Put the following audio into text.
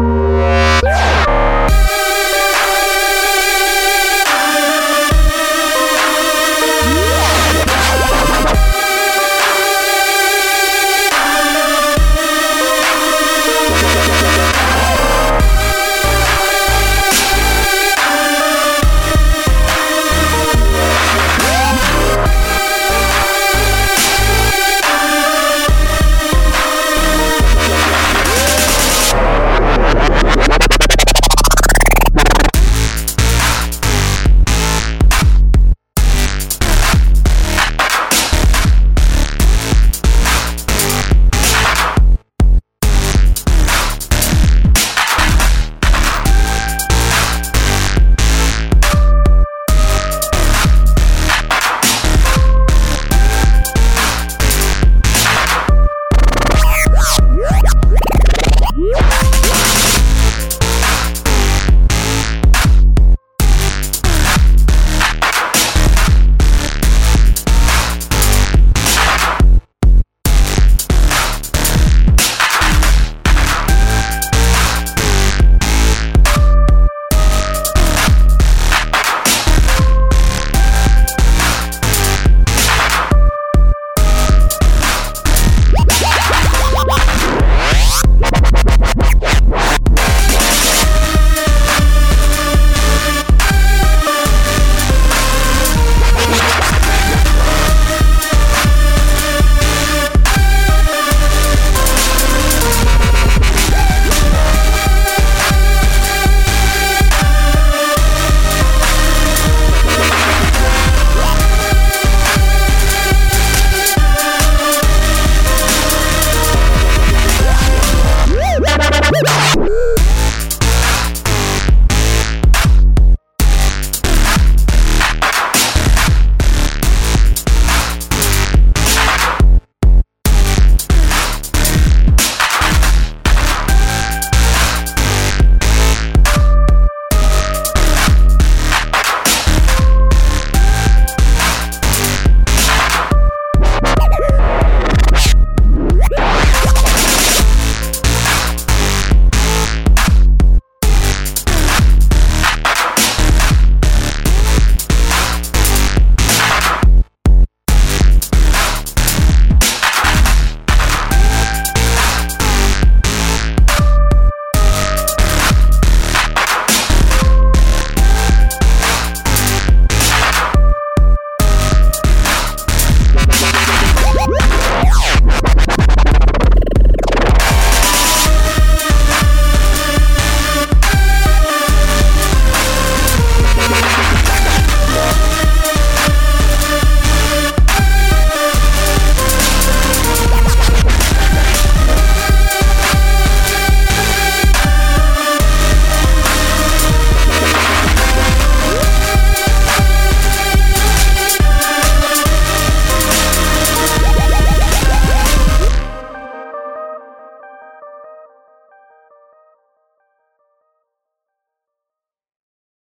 Música